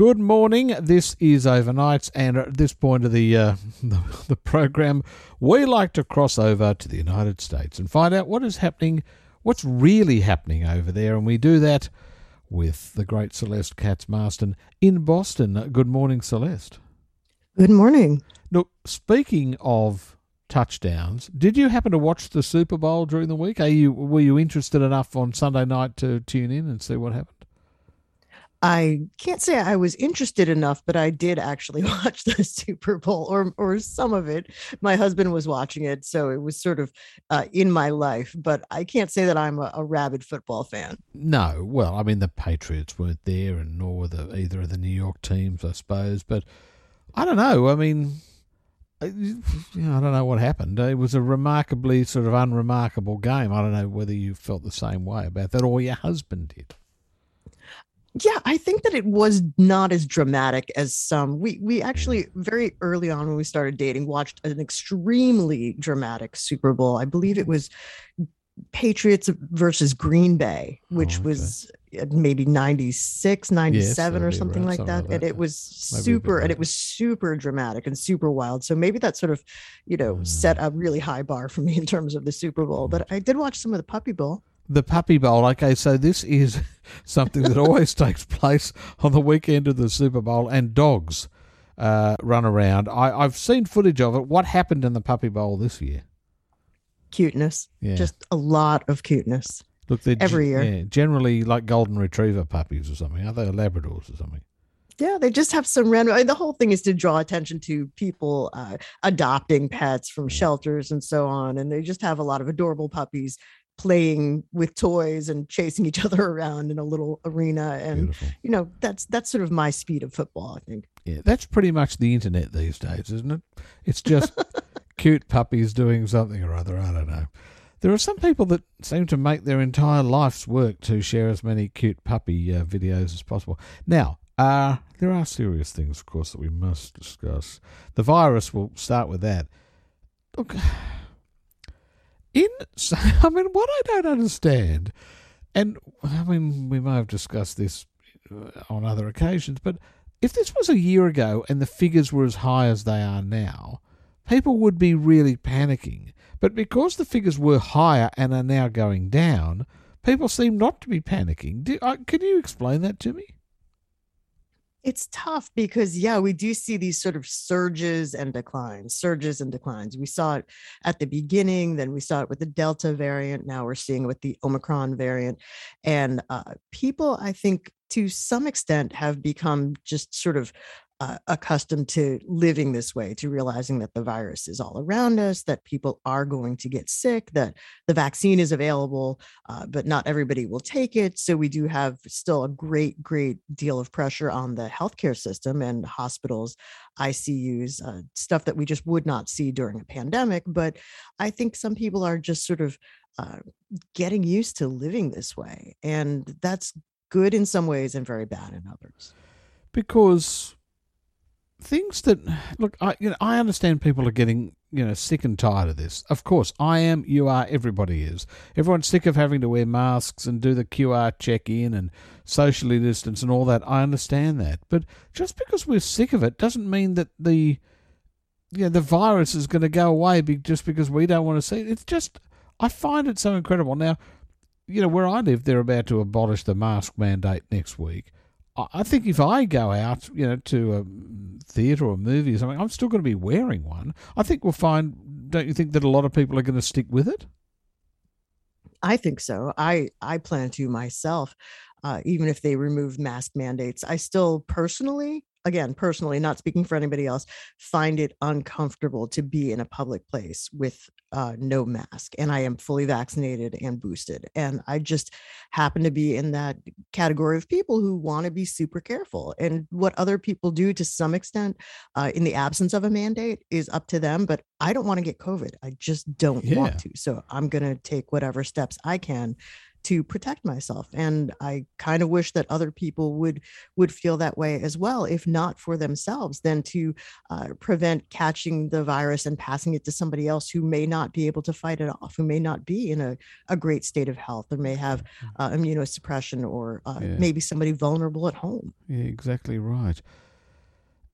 Good morning. This is Overnights, and at this point of the, uh, the the program, we like to cross over to the United States and find out what is happening, what's really happening over there, and we do that with the great Celeste Katz Marston in Boston. Good morning, Celeste. Good morning. Look, speaking of touchdowns, did you happen to watch the Super Bowl during the week? Are you were you interested enough on Sunday night to tune in and see what happened? I can't say I was interested enough, but I did actually watch the Super Bowl or or some of it. My husband was watching it, so it was sort of uh, in my life. But I can't say that I'm a, a, rabid football fan. No, well, I mean the Patriots weren't there, and nor were the, either of the New York teams, I suppose. But I don't know. I mean, I, I don't know what happened. It was a remarkably sort of unremarkable game. I don't know whether you felt the same way about that or your husband did. Yeah, I think that it was not as dramatic as some. We we actually very early on when we started dating watched an extremely dramatic Super Bowl. I believe it was Patriots versus Green Bay, which oh, okay. was uh, maybe 96, 97 yes, or something right, like something that. Like and it was super and it was super dramatic and super wild. So maybe that sort of, you know, mm. set a really high bar for me in terms of the Super Bowl. But I did watch some of the Puppy Bowl the Puppy Bowl. Okay, so this is something that always takes place on the weekend of the Super Bowl, and dogs uh, run around. I, I've seen footage of it. What happened in the Puppy Bowl this year? Cuteness. Yeah. Just a lot of cuteness. Look, they're every year. Yeah, generally like golden retriever puppies or something. Are they Labradors or something? yeah they just have some random the whole thing is to draw attention to people uh, adopting pets from shelters and so on and they just have a lot of adorable puppies playing with toys and chasing each other around in a little arena and Beautiful. you know that's that's sort of my speed of football i think. Yeah that's pretty much the internet these days isn't it? It's just cute puppies doing something or other i don't know. There are some people that seem to make their entire life's work to share as many cute puppy uh, videos as possible. Now uh, there are serious things of course that we must discuss. The virus will start with that. Look in I mean, what I don't understand, and I mean, we may have discussed this uh, on other occasions, but if this was a year ago and the figures were as high as they are now, people would be really panicking. But because the figures were higher and are now going down, people seem not to be panicking. Do, uh, can you explain that to me? It's tough because, yeah, we do see these sort of surges and declines, surges and declines. We saw it at the beginning, then we saw it with the Delta variant. Now we're seeing it with the Omicron variant. And uh, people, I think, to some extent, have become just sort of uh, accustomed to living this way, to realizing that the virus is all around us, that people are going to get sick, that the vaccine is available, uh, but not everybody will take it. So we do have still a great, great deal of pressure on the healthcare system and hospitals, ICUs, uh, stuff that we just would not see during a pandemic. But I think some people are just sort of uh, getting used to living this way. And that's good in some ways and very bad in others. Because things that look, I you know, I understand people are getting you know sick and tired of this. Of course, I am. You are. Everybody is. Everyone's sick of having to wear masks and do the QR check in and socially distance and all that. I understand that, but just because we're sick of it doesn't mean that the yeah the virus is going to go away just because we don't want to see it. It's just I find it so incredible now. You know, where I live, they're about to abolish the mask mandate next week. I think if I go out, you know, to a theatre or a movie or something, I'm still going to be wearing one. I think we'll find. Don't you think that a lot of people are going to stick with it? I think so. I I plan to myself. Uh, even if they remove mask mandates, I still personally again, personally, not speaking for anybody else, find it uncomfortable to be in a public place with uh, no mask. And I am fully vaccinated and boosted. And I just happen to be in that category of people who want to be super careful. And what other people do to some extent uh, in the absence of a mandate is up to them. But I don't want to get COVID. I just don't yeah. want to. So I'm going to take whatever steps I can to protect myself and i kind of wish that other people would would feel that way as well if not for themselves then to uh, prevent catching the virus and passing it to somebody else who may not be able to fight it off who may not be in a, a great state of health or may have uh, immunosuppression or uh, yeah. maybe somebody vulnerable at home. Yeah exactly right.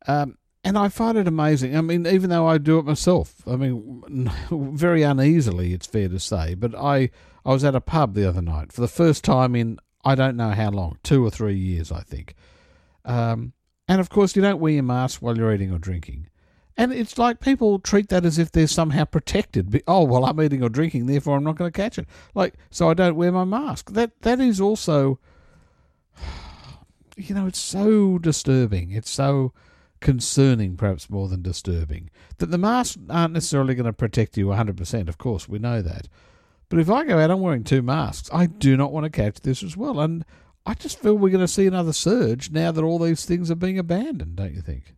Um, and I find it amazing. I mean, even though I do it myself, I mean, very uneasily, it's fair to say. But I, I was at a pub the other night for the first time in I don't know how long, two or three years, I think. Um, and of course, you don't wear your mask while you're eating or drinking. And it's like people treat that as if they're somehow protected. Oh well, I'm eating or drinking, therefore I'm not going to catch it. Like so, I don't wear my mask. That that is also, you know, it's so disturbing. It's so concerning, perhaps more than disturbing. That the masks aren't necessarily going to protect you 100%, of course, we know that. But if I go out, I'm wearing two masks. I do not want to catch this as well. And I just feel we're going to see another surge now that all these things are being abandoned, don't you think?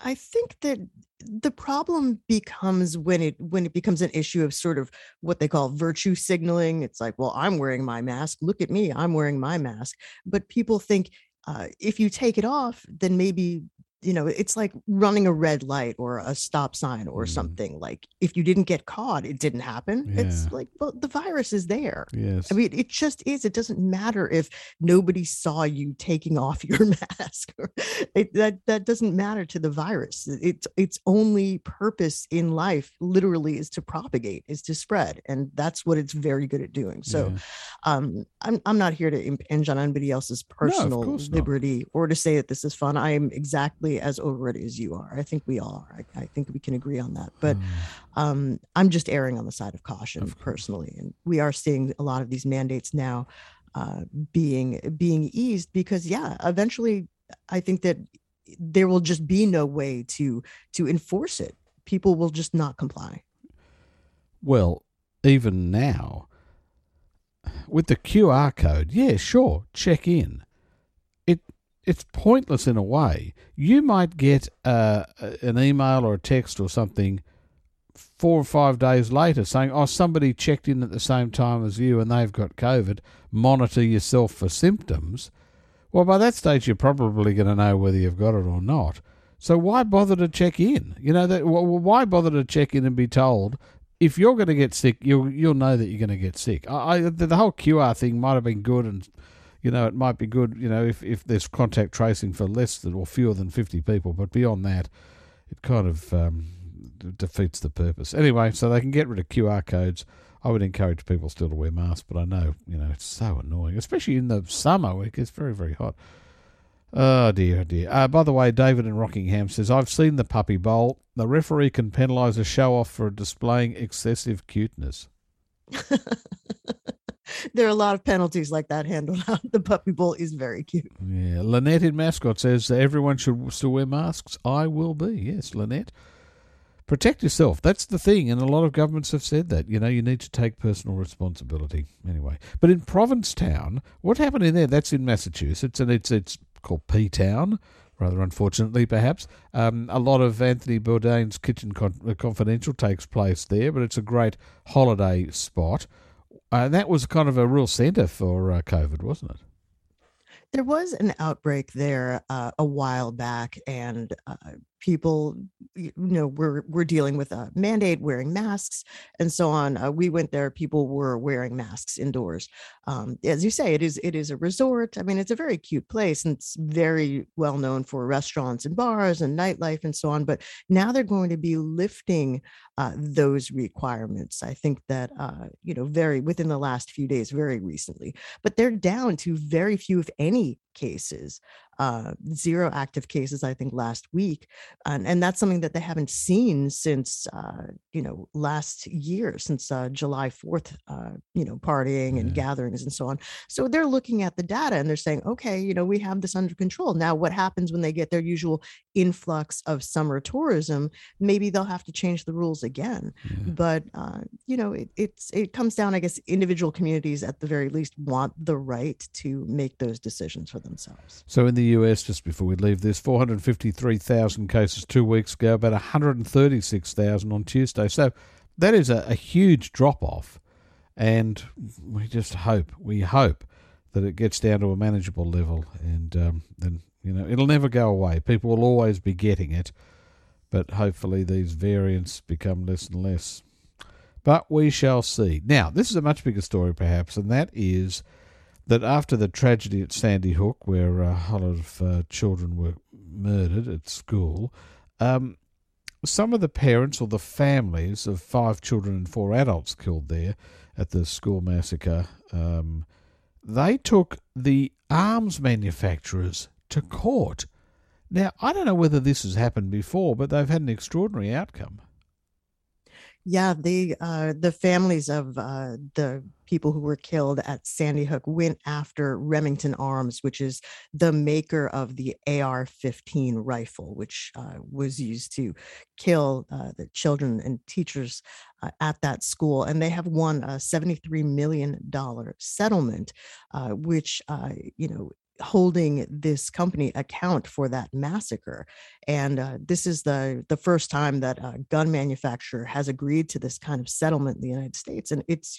I think that the problem becomes when it when it becomes an issue of sort of what they call virtue signaling. It's like, well, I'm wearing my mask. Look at me, I'm wearing my mask. But people think uh, if you take it off, then maybe you know it's like running a red light or a stop sign or mm. something like if you didn't get caught it didn't happen. Yeah. it's like well the virus is there. Yes. i mean it just is. It doesn't matter if nobody saw you taking off your mask it, that that doesn't matter to the virus. It's its only purpose in life literally is to propagate is to spread and that's what it's very good at doing. So yeah. um i'm i'm not here to impinge on anybody else's personal no, liberty or to say that this is fun. I am exactly as over it as you are. I think we all are. I, I think we can agree on that. But mm. um, I'm just erring on the side of caution of personally, and we are seeing a lot of these mandates now uh, being being eased because, yeah, eventually, I think that there will just be no way to to enforce it. People will just not comply. Well, even now, with the QR code, yeah, sure, check in it's pointless in a way. You might get uh, an email or a text or something four or five days later saying, "Oh, somebody checked in at the same time as you and they've got COVID. Monitor yourself for symptoms." Well, by that stage, you're probably going to know whether you've got it or not. So why bother to check in? You know that. Well, why bother to check in and be told if you're going to get sick? You'll you'll know that you're going to get sick. I, I the, the whole QR thing might have been good and you know, it might be good, you know, if, if there's contact tracing for less than or fewer than 50 people, but beyond that, it kind of um, defeats the purpose. Anyway, so they can get rid of QR codes. I would encourage people still to wear masks, but I know, you know, it's so annoying, especially in the summer It gets very, very hot. Oh dear, oh dear. Uh, by the way, David in Rockingham says, I've seen the puppy bowl. The referee can penalise a show off for displaying excessive cuteness. there are a lot of penalties like that handled out. The puppy bowl is very cute. Yeah. Lynette in Mascot says everyone should still wear masks. I will be. Yes, Lynette. Protect yourself. That's the thing. And a lot of governments have said that. You know, you need to take personal responsibility. Anyway. But in Provincetown, what happened in there? That's in Massachusetts and it's it's called P Town rather unfortunately, perhaps. Um, a lot of Anthony Bourdain's Kitchen Con- Confidential takes place there, but it's a great holiday spot. Uh, that was kind of a real centre for uh, COVID, wasn't it? There was an outbreak there uh, a while back, and uh, people, you know, we're we're dealing with a mandate, wearing masks, and so on. Uh, we went there; people were wearing masks indoors. Um, as you say, it is it is a resort. I mean, it's a very cute place, and it's very well known for restaurants and bars and nightlife and so on. But now they're going to be lifting uh, those requirements. I think that uh, you know, very within the last few days, very recently, but they're down to very few, if any, me cases uh, zero active cases, I think, last week, and, and that's something that they haven't seen since uh, you know last year, since uh, July Fourth, uh, you know, partying and gatherings and so on. So they're looking at the data and they're saying, okay, you know, we have this under control. Now, what happens when they get their usual influx of summer tourism? Maybe they'll have to change the rules again. Yeah. But uh, you know, it, it's it comes down, I guess, individual communities at the very least want the right to make those decisions for themselves. So in the US, just before we leave this, 453,000 cases two weeks ago, about 136,000 on Tuesday. So that is a, a huge drop off. and we just hope, we hope that it gets down to a manageable level, and um, then you know it'll never go away. People will always be getting it, but hopefully these variants become less and less. But we shall see. Now, this is a much bigger story, perhaps, and that is that after the tragedy at Sandy Hook, where a whole lot of uh, children were murdered at school, um, some of the parents or the families of five children and four adults killed there at the school massacre, um, they took the arms manufacturers to court. Now, I don't know whether this has happened before, but they've had an extraordinary outcome. Yeah, the uh, the families of uh, the people who were killed at Sandy Hook went after Remington Arms, which is the maker of the AR-15 rifle, which uh, was used to kill uh, the children and teachers uh, at that school. And they have won a $73 million settlement, uh, which you know holding this company account for that massacre and uh, this is the the first time that a gun manufacturer has agreed to this kind of settlement in the united states and it's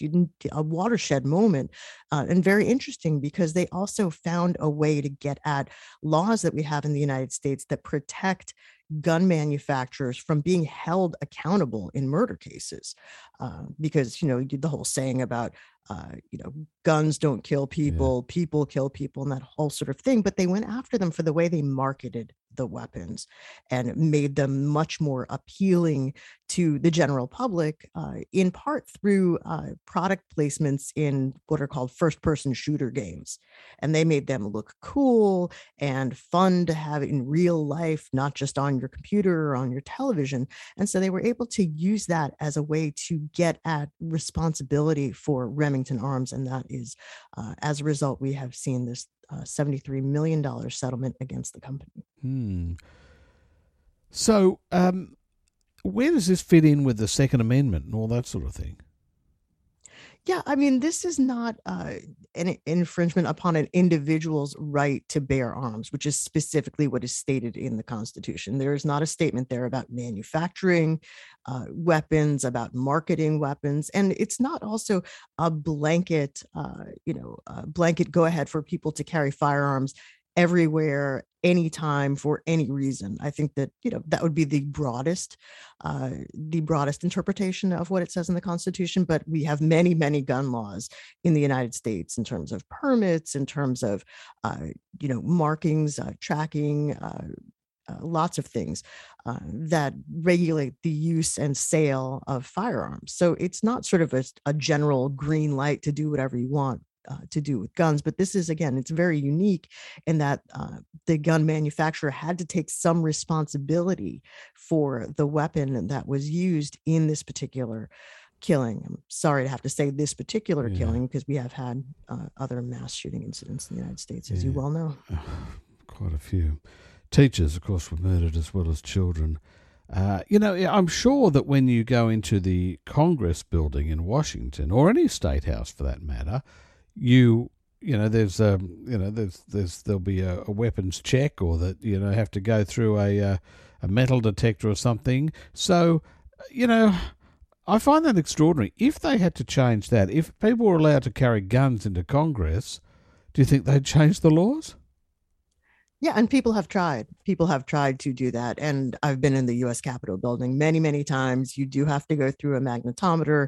a watershed moment uh, and very interesting because they also found a way to get at laws that we have in the united states that protect gun manufacturers from being held accountable in murder cases uh, because you know the whole saying about uh, you know, guns don't kill people, yeah. people kill people, and that whole sort of thing. But they went after them for the way they marketed the weapons and made them much more appealing to the general public, uh, in part through uh, product placements in what are called first person shooter games. And they made them look cool and fun to have in real life, not just on your computer or on your television. And so they were able to use that as a way to get at responsibility for Remington Arms. And that is, uh, as a result, we have seen this uh, $73 million settlement against the company. Hmm. So, um, where does this fit in with the Second Amendment and all that sort of thing? Yeah, I mean, this is not uh, an infringement upon an individual's right to bear arms, which is specifically what is stated in the Constitution. There is not a statement there about manufacturing uh, weapons, about marketing weapons, and it's not also a blanket, uh, you know, blanket go ahead for people to carry firearms everywhere anytime for any reason i think that you know that would be the broadest uh, the broadest interpretation of what it says in the constitution but we have many many gun laws in the united states in terms of permits in terms of uh, you know markings uh, tracking uh, uh, lots of things uh, that regulate the use and sale of firearms. So it's not sort of a, a general green light to do whatever you want uh, to do with guns. But this is, again, it's very unique in that uh, the gun manufacturer had to take some responsibility for the weapon that was used in this particular killing. I'm sorry to have to say this particular yeah. killing because we have had uh, other mass shooting incidents in the United States, as yeah. you well know. Quite a few. Teachers, of course, were murdered as well as children. Uh, you know, I'm sure that when you go into the Congress building in Washington, or any state house for that matter, you you know there's um you know there's there's there'll be a, a weapons check or that you know have to go through a uh, a metal detector or something so you know I find that extraordinary if they had to change that if people were allowed to carry guns into Congress do you think they'd change the laws yeah, and people have tried. People have tried to do that. And I've been in the US Capitol building many, many times. You do have to go through a magnetometer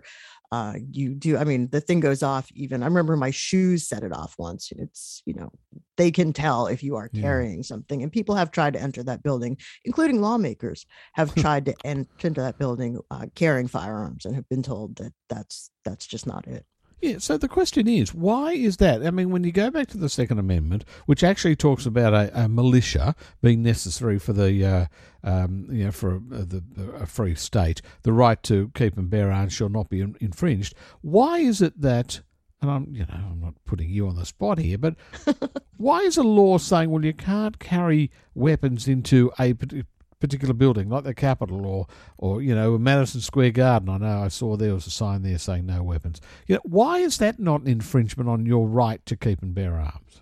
uh, you do i mean the thing goes off even i remember my shoes set it off once it's you know they can tell if you are carrying yeah. something and people have tried to enter that building including lawmakers have tried to enter into that building uh, carrying firearms and have been told that that's that's just not it yeah, so the question is, why is that? I mean, when you go back to the Second Amendment, which actually talks about a, a militia being necessary for the, uh, um, you know, for a, the, a free state, the right to keep and bear arms shall not be in, infringed. Why is it that? And I'm, you know, I'm not putting you on the spot here, but why is a law saying, well, you can't carry weapons into a particular building, like the Capitol or, or you know, Madison Square Garden. I know I saw there was a sign there saying no weapons. You know, why is that not an infringement on your right to keep and bear arms?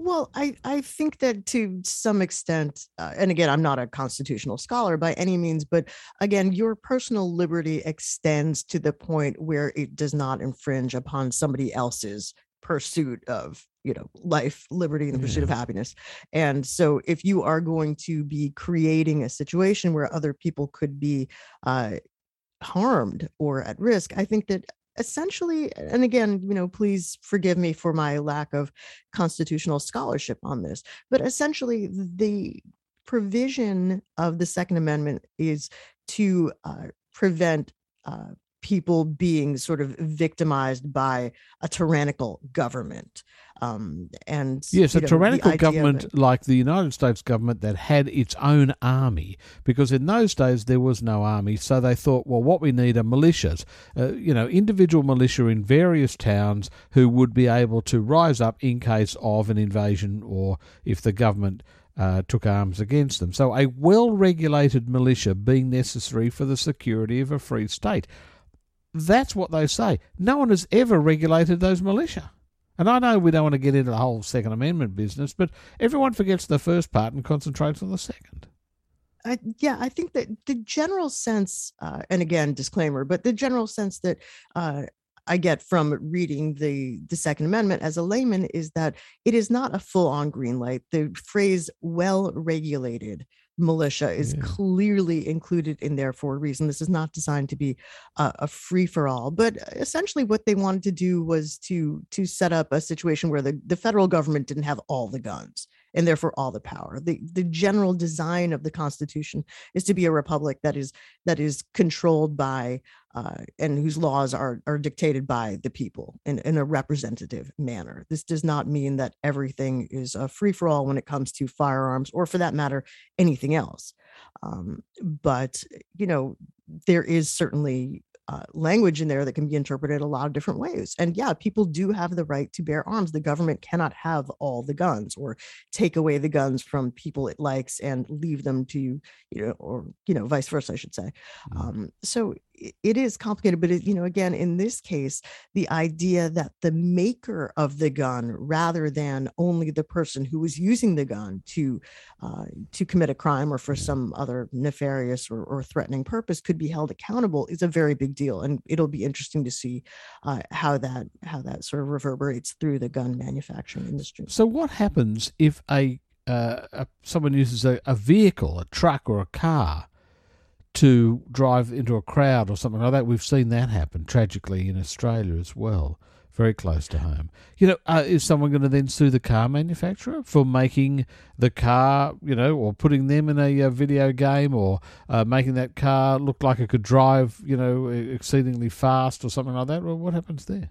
Well, I, I think that to some extent, uh, and again, I'm not a constitutional scholar by any means, but again, your personal liberty extends to the point where it does not infringe upon somebody else's pursuit of you know life liberty and the pursuit of happiness. And so if you are going to be creating a situation where other people could be uh, harmed or at risk i think that essentially and again you know please forgive me for my lack of constitutional scholarship on this but essentially the provision of the second amendment is to uh, prevent uh, people being sort of victimized by a tyrannical government. Um, and yes, a know, tyrannical government like the United States government that had its own army, because in those days there was no army, so they thought, well, what we need are militias, uh, you know, individual militia in various towns who would be able to rise up in case of an invasion or if the government. Uh, took arms against them. So, a well regulated militia being necessary for the security of a free state. That's what they say. No one has ever regulated those militia. And I know we don't want to get into the whole Second Amendment business, but everyone forgets the first part and concentrates on the second. Yeah, I think that the general sense, uh, and again, disclaimer, but the general sense that uh, I get from reading the the Second Amendment as a layman is that it is not a full on green light. The phrase "well regulated" militia is yeah. clearly included in there for a reason. This is not designed to be a, a free for all, but uh, essentially what they wanted to do was to to set up a situation where the, the federal government didn't have all the guns and therefore all the power. The the general design of the Constitution is to be a republic that is that is controlled by uh, and whose laws are are dictated by the people in, in a representative manner. This does not mean that everything is a free for all when it comes to firearms, or for that matter, anything else. Um, but you know, there is certainly uh, language in there that can be interpreted a lot of different ways. And yeah, people do have the right to bear arms. The government cannot have all the guns or take away the guns from people it likes and leave them to, you know, or, you know, vice versa, I should say. Mm. Um, so it is complicated but it, you know again in this case the idea that the maker of the gun rather than only the person who was using the gun to uh, to commit a crime or for some other nefarious or, or, threatening purpose could be held accountable is a very big deal and it'll be interesting to see uh, how that how that sort of reverberates through the gun manufacturing industry. So what happens if a, uh, a someone uses a, a vehicle a truck or a car to drive into a crowd or something like that. We've seen that happen tragically in Australia as well, very close to home. You know, uh, is someone going to then sue the car manufacturer for making the car, you know, or putting them in a, uh, video game or uh, making that car look like it could drive, you know, exceedingly fast or something like that? Well, what happens there?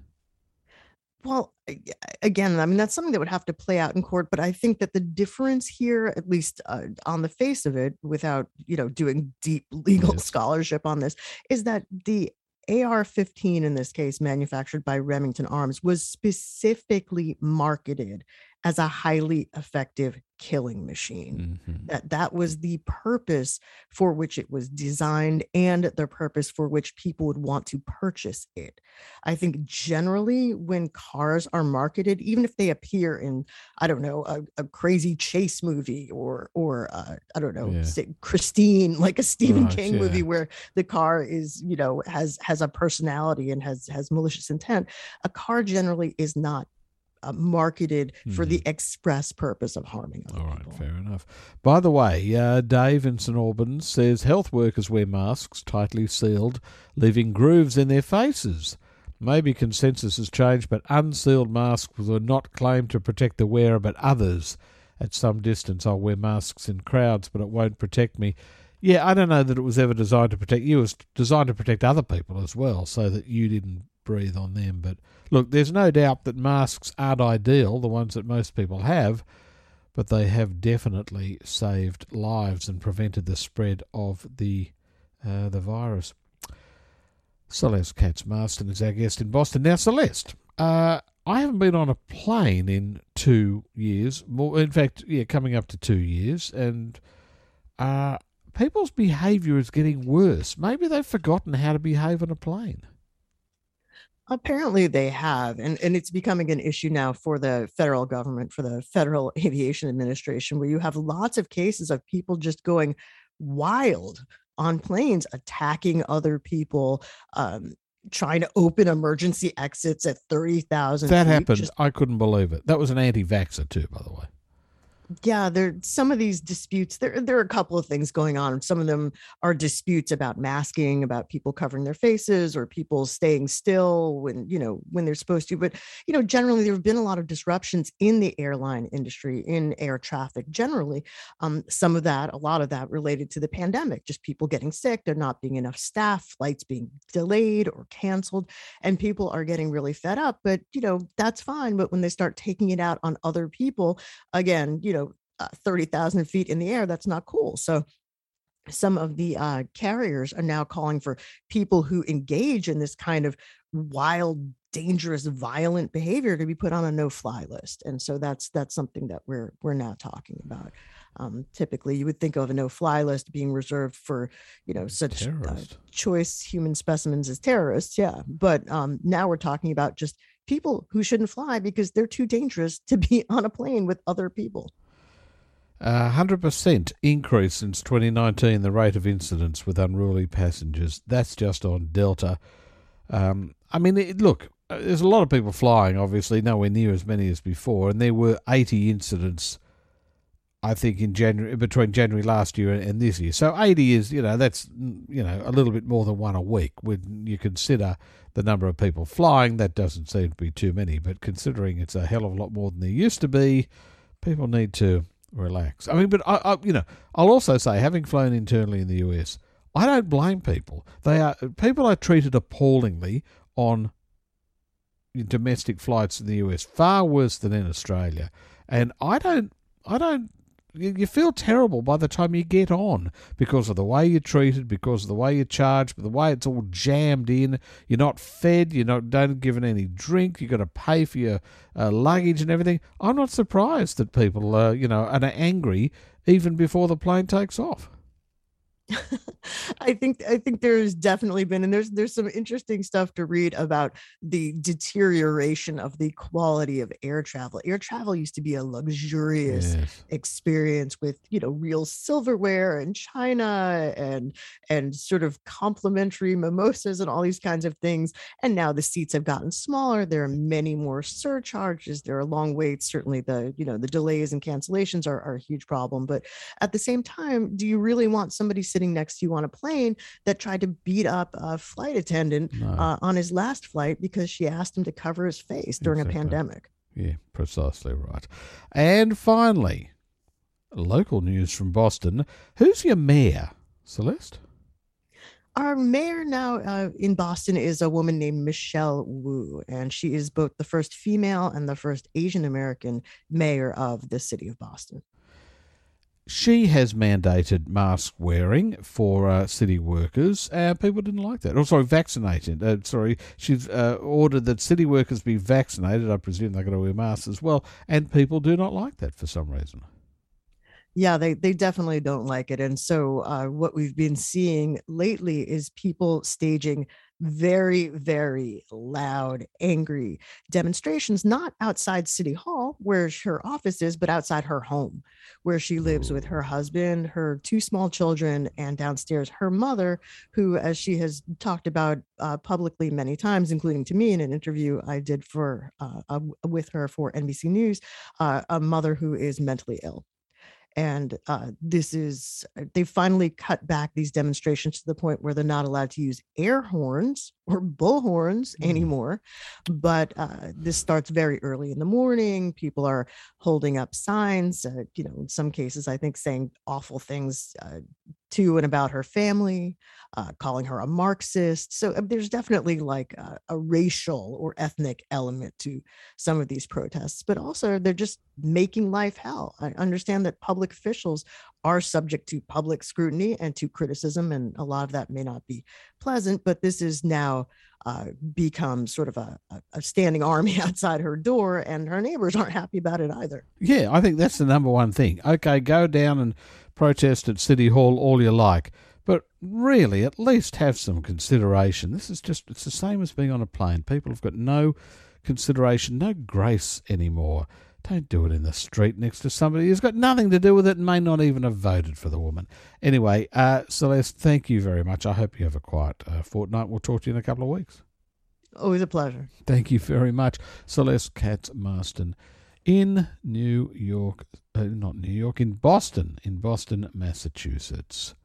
Well, again, I mean, that's something that would have to play out in court. But I think that the difference here, at least uh, on the face of it, without you know doing deep legal yes. scholarship on this, is that the AR-15 in this case, manufactured by Remington Arms, was specifically marketed as a highly effective killing machine mm-hmm. that that was the purpose for which it was designed and the purpose for which people would want to purchase it i think generally when cars are marketed even if they appear in i don't know a, a crazy chase movie or or uh, i don't know yeah. christine like a stephen Gosh, king yeah. movie where the car is you know has has a personality and has has malicious intent a car generally is not uh, marketed mm. for the hmm. express purpose of harming other All right, people. fair enough. By the way, uh, Dave in St Albans says health workers wear masks tightly sealed, leaving grooves in their faces. Maybe consensus has changed, but unsealed masks were not claimed to protect the wearer, but others. At some distance, I'll wear masks in crowds, but it won't protect me. Yeah, I don't know that it was ever designed to protect you. It was designed to protect other people as well, so that you didn't breathe on them. But look, there's no doubt that masks aren't ideal, the ones that most people have, but they have definitely saved lives and prevented the spread of the uh, the virus. Celeste Katz Marston is our guest in Boston. Now, Celeste, uh, I haven't been on a plane in two years. More, in fact, yeah, coming up to two years, and uh, people's behaviour is getting worse. Maybe they've forgotten how to behave on a plane. Apparently, they have, and and it's becoming an issue now for the federal government, for the Federal Aviation Administration, where you have lots of cases of people just going wild on planes, attacking other people, um, trying to open emergency exits at thirty thousand. That happened. Just- I couldn't believe it. That was an anti-vaxxer too, by the way yeah there some of these disputes there there are a couple of things going on. Some of them are disputes about masking about people covering their faces or people staying still when you know when they're supposed to. But you know generally there have been a lot of disruptions in the airline industry in air traffic generally. Um, some of that a lot of that related to the pandemic just people getting sick there not being enough staff flights being delayed or canceled and people are getting really fed up. But you know that's fine. But when they start taking it out on other people again you know uh, 30,000 feet in the air, that's not cool. So some of the uh, carriers are now calling for people who engage in this kind of wild dangerous violent behavior to be put on a no-fly list. And so that's that's something that we're we're now talking about. Um, typically you would think of a no-fly list being reserved for you know such uh, choice human specimens as terrorists yeah. But um, now we're talking about just people who shouldn't fly because they're too dangerous to be on a plane with other people a 100% increase since 2019, the rate of incidents with unruly passengers. That's just on Delta. Um, I mean, it, look, uh, there's a lot of people flying, obviously, nowhere near as many as before, and there were 80 incidents, I think, in January between January last year and this year. So 80 is, you know, that's mm, you know a little bit more than one a week. When you consider the number of people flying, that doesn't seem to be too many. But considering it's a hell of a lot more than there used to be, people need to relax. I mean, but I, I, you know, I'll also say, having flown internally in the US, I don't blame people. They are people are treated appallingly on domestic flights in the US, far worse than in Australia. And I don't, I don't you feel terrible by the time you get on because of the way you're treated, because of the way you're charged, the way it's all jammed in. You're not fed, you're not don't given any drink. You've got to pay for your uh, luggage and everything. I'm not surprised that people, uh, you know, are angry even before the plane takes off. I think I think there's definitely been and there's there's some interesting stuff to read about the deterioration of the quality of air travel. Air travel used to be a luxurious yes. experience with, you know, real silverware and china and and sort of complimentary mimosas and all these kinds of things. And now the seats have gotten smaller. There are many more surcharges. There are long waits. Certainly the, you know, the delays and cancellations are, are a huge problem. But at the same time, do you really want somebody sitting next to you on a plane that tried to beat up a flight attendant no. uh, on his last flight because she asked him to cover his face during exactly. a pandemic. Yeah, precisely right. And finally, local news from Boston. Who's your mayor, Celeste? Our mayor now uh, in Boston is a woman named Michelle Wu, and she is both the first female and the first Asian American mayor of the city of Boston she has mandated mask wearing for uh, city workers. Uh, people didn't like that. Oh, sorry, vaccinated. Uh, sorry, she's uh, ordered that city workers be vaccinated. I presume they're going to wear masks as well. And people do not like that for some reason. Yeah, they, they definitely don't like it. And so, uh, what we've been seeing lately is people staging very, very loud, angry demonstrations, not outside City Hall, where her office is, but outside her home, where she lives with her husband, her two small children, and downstairs her mother, who, as she has talked about uh, publicly many times, including to me in an interview I did for uh, uh, with her for NBC News, uh, a mother who is mentally ill and uh, this is uh, they finally cut back these demonstrations to the point where they're not allowed to use air horns or bullhorns mm. anymore but uh, this starts very early in the morning people are holding up signs uh, you know in some cases i think saying awful things uh, to and about her family, uh, calling her a Marxist. So uh, there's definitely like a, a, racial or ethnic element to some of these protests, but also they're just making life hell. I understand that public officials are subject to public scrutiny and to criticism, and a lot of that may not be pleasant, but this is now uh, become sort of a, a, standing army outside her door, and her neighbors aren't happy about it either. Yeah, I think that's the number one thing. Okay, go down and protest at City Hall all you like, But really, at least have some consideration. This is just, it's the same as being on a plane. People have got no consideration, no grace anymore. Don't do it in the street next to somebody who's got nothing to do with it and may not even have voted for the woman. Anyway, uh, Celeste, thank you very much. I hope you have a quiet uh, fortnight. We'll talk to you in a couple of weeks. Always a pleasure. Thank you very much. Celeste Katz Marston in New York, uh, not New York, in Boston, in Boston, Massachusetts.